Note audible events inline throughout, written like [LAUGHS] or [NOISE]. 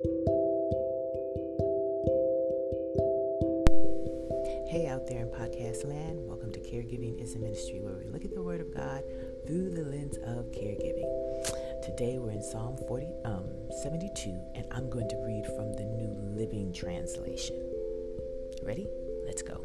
Hey, out there in podcast land, welcome to Caregiving is a Ministry, where we look at the Word of God through the lens of caregiving. Today we're in Psalm 40, um, 72, and I'm going to read from the New Living Translation. Ready? Let's go.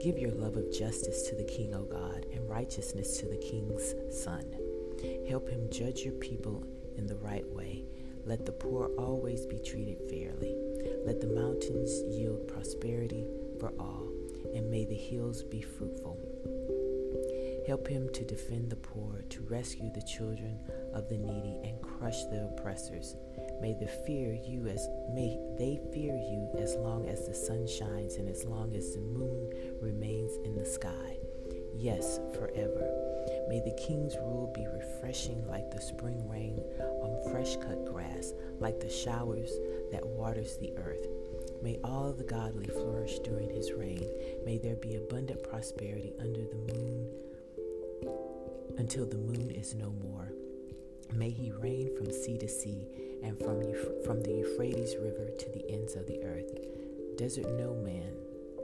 Give your love of justice to the King, O God, and righteousness to the King's Son. Help him judge your people in the right way. Let the poor always be treated fairly. Let the mountains yield prosperity for all, and may the hills be fruitful. Help him to defend the poor, to rescue the children of the needy, and crush the oppressors. May they fear you as may they fear you as long as the sun shines and as long as the moon remains in the sky. Yes, forever. May the king's rule be refreshing like the spring rain on fresh cut like the showers that waters the earth. May all the godly flourish during his reign. May there be abundant prosperity under the moon until the moon is no more. May he reign from sea to sea and from, from the Euphrates River to the ends of the earth. Desert no man,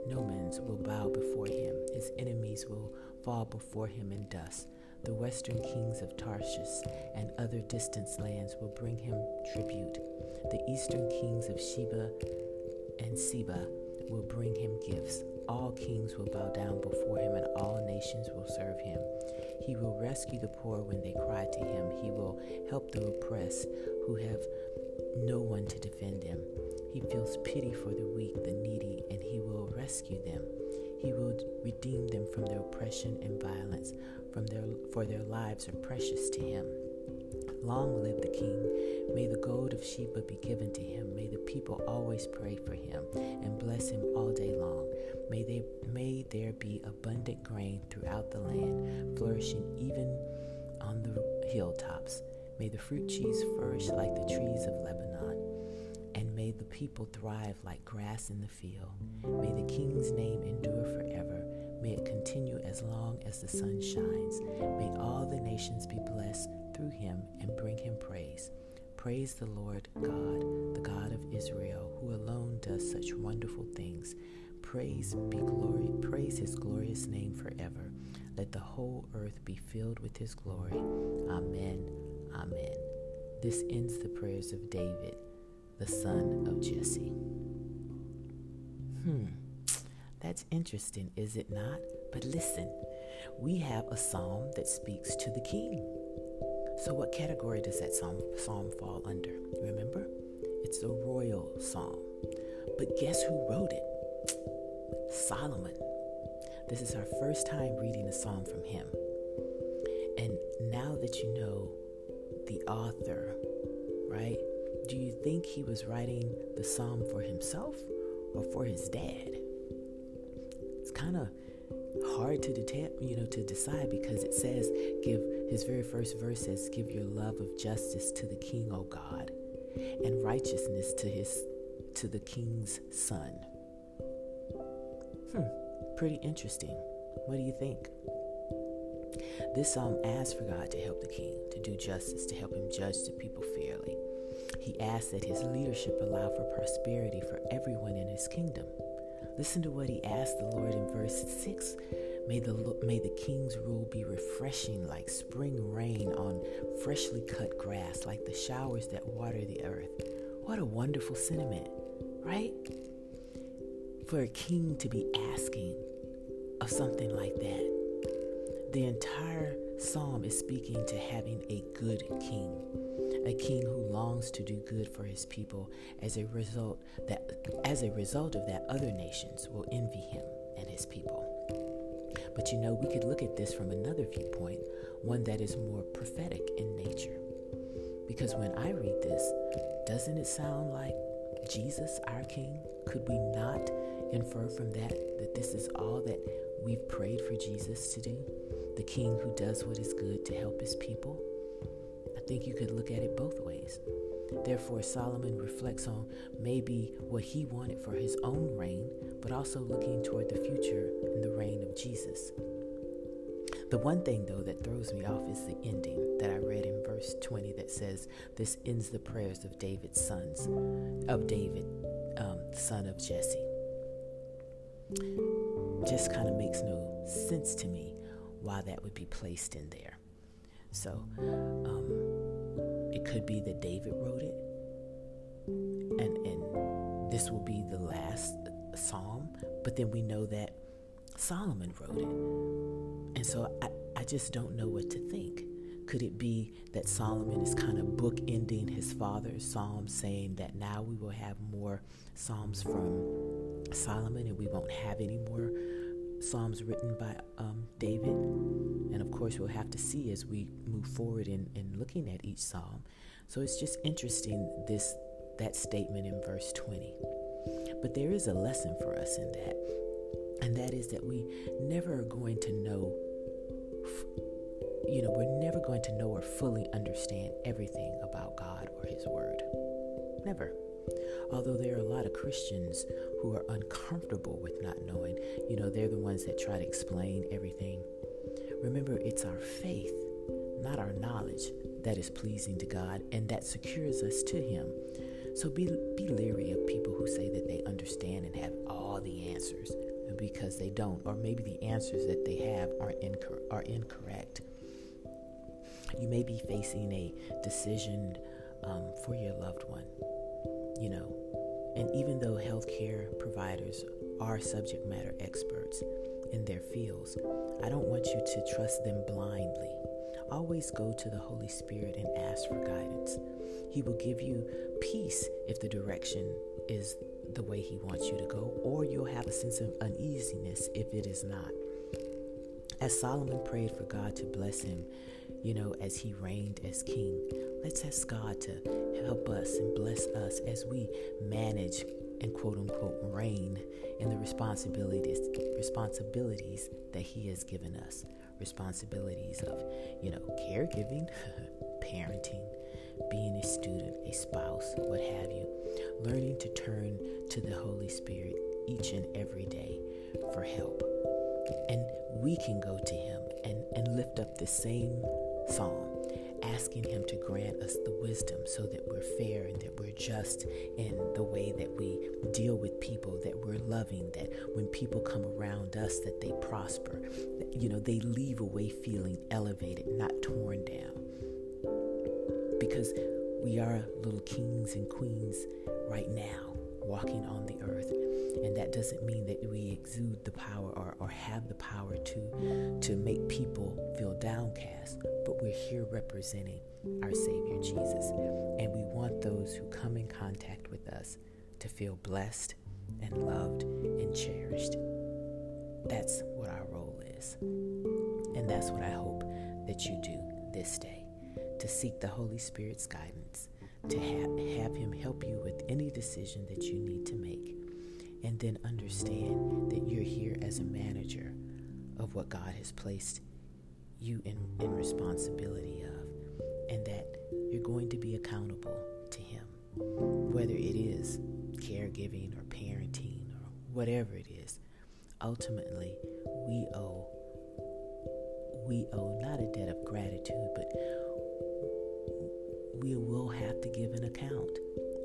no man's will bow before him. His enemies will fall before him in dust. The western kings of Tarshish and other distant lands will bring him tribute. The eastern kings of Sheba and Seba will bring him gifts. All kings will bow down before him, and all nations will serve him. He will rescue the poor when they cry to him. He will help the oppressed who have no one to defend them. He feels pity for the weak, the needy, and he will rescue them. He will redeem them from their oppression and violence, from their, for their lives are precious to him. Long live the king. May the gold of Sheba be given to him. May the people always pray for him and bless him all day long. May, they, may there be abundant grain throughout the land, flourishing even on the hilltops. May the fruit trees flourish like the trees of Lebanon, and may the people thrive like grass in the field. May the king's name endure forever. May it continue as long as the sun shines. May all the nations be blessed through him and bring him praise. Praise the Lord God, the God of Israel, who alone does such wonderful things. Praise be glory, praise his glorious name forever. Let the whole earth be filled with his glory. Amen. Amen. This ends the prayers of David, the son of Jesse. Hmm. That's interesting, is it not? But listen, we have a psalm that speaks to the king. So, what category does that psalm, psalm fall under? Remember? It's a royal psalm. But guess who wrote it? Solomon. This is our first time reading a psalm from him. And now that you know the author, right? Do you think he was writing the psalm for himself or for his dad? Kind of hard to deta- you know to decide because it says give his very first verse says give your love of justice to the king o god and righteousness to his to the king's son. Hmm pretty interesting. What do you think? This psalm asks for god to help the king to do justice to help him judge the people fairly. He asks that his leadership allow for prosperity for everyone in his kingdom Listen to what he asked the Lord in verse 6. May the, may the king's rule be refreshing like spring rain on freshly cut grass, like the showers that water the earth. What a wonderful sentiment, right? For a king to be asking of something like that. The entire psalm is speaking to having a good king a king who longs to do good for his people as a result that as a result of that other nations will envy him and his people. But you know we could look at this from another viewpoint one that is more prophetic in nature. Because when i read this doesn't it sound like jesus our king could we not infer from that that this is all that we've prayed for jesus to do? The king who does what is good to help his people think you could look at it both ways. Therefore, Solomon reflects on maybe what he wanted for his own reign, but also looking toward the future in the reign of Jesus. The one thing, though, that throws me off is the ending that I read in verse 20 that says, This ends the prayers of David's sons, of David, um, son of Jesse. Just kind of makes no sense to me why that would be placed in there. So um, could be that David wrote it, and, and this will be the last psalm, but then we know that Solomon wrote it. And so I, I just don't know what to think. Could it be that Solomon is kind of bookending his father's psalm, saying that now we will have more psalms from Solomon and we won't have any more psalms written by um, David? And of course, we'll have to see as we move forward in, in looking at each psalm. So it's just interesting this that statement in verse 20. But there is a lesson for us in that and that is that we never are going to know, you know, we're never going to know or fully understand everything about God or His Word. Never. Although there are a lot of Christians who are uncomfortable with not knowing, you know, they're the ones that try to explain everything. Remember, it's our faith, not our knowledge, that is pleasing to God and that secures us to Him. So be, be leery of people who say that they understand and have all the answers because they don't, or maybe the answers that they have are, incor- are incorrect. You may be facing a decision um, for your loved one, you know, and even though healthcare providers are subject matter experts in their fields, I don't want you to trust them blindly. Always go to the Holy Spirit and ask for guidance. He will give you peace if the direction is the way He wants you to go, or you'll have a sense of uneasiness if it is not. As Solomon prayed for God to bless him, you know, as he reigned as king, let's ask God to help us and bless us as we manage and quote unquote reign in the responsibilities responsibilities that he has given us. Responsibilities of you know caregiving [LAUGHS] parenting being a student, a spouse, what have you, learning to turn to the Holy Spirit each and every day for help. And we can go to Him and, and lift up the same psalm, asking Him to grant us the wisdom so that we're fair and that we're just in the way that we deal with people, that we're loving, that when people come around us, that they prosper, you know, they leave away feeling elevated, not torn down. Because we are little kings and queens right now walking on the earth and that doesn't mean that we exude the power or, or have the power to to make people feel downcast but we're here representing our savior jesus. And we want those who come in contact with us to feel blessed and loved and cherished. That's what our role is. And that's what i hope that you do this day to seek the Holy Spirit's guidance, to ha- have Him help you with any decision that you need to make, and then understand that you're here as a manager of what God has placed you in, in responsibility of, and that you're going to be accountable to Him, whether it is caregiving or parenting or whatever it is. Ultimately, we owe we owe not a debt of gratitude, but we will have to give an account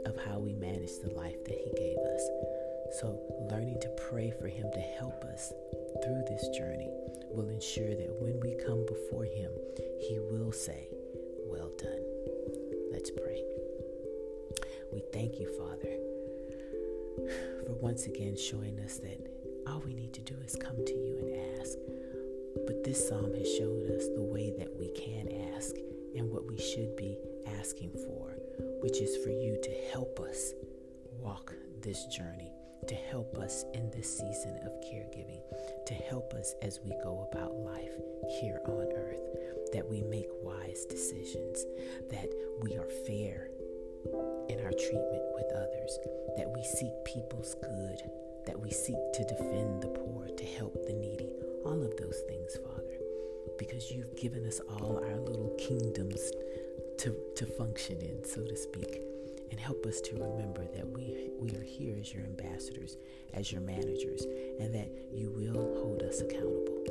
of how we manage the life that He gave us. So, learning to pray for Him to help us through this journey will ensure that when we come before Him, He will say, Well done. Let's pray. We thank you, Father, for once again showing us that all we need to do is come to you and ask. But this psalm has showed us the way that we can ask and what we should be asking for, which is for you to help us walk this journey, to help us in this season of caregiving, to help us as we go about life here on earth, that we make wise decisions, that we are fair in our treatment with others, that we seek people's good, that we seek to defend the poor, to help the needy, all of those things, Father, because you've given us all our little kingdoms to, to function in, so to speak. And help us to remember that we, we are here as your ambassadors, as your managers, and that you will hold us accountable.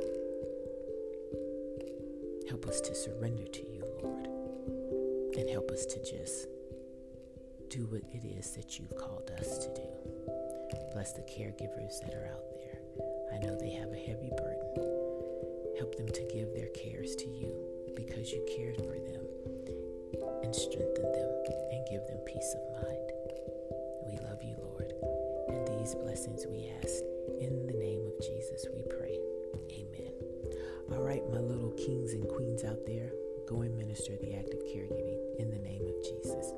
Help us to surrender to you, Lord, and help us to just do what it is that you've called us to do. Bless the caregivers that are out there. I know they have a heavy burden. Help them to give their cares to you because you cared for them and strengthen them and give them peace of mind. We love you, Lord. And these blessings we ask in the name of Jesus, we pray. Amen. All right, my little kings and queens out there, go and minister the act of caregiving in the name of Jesus.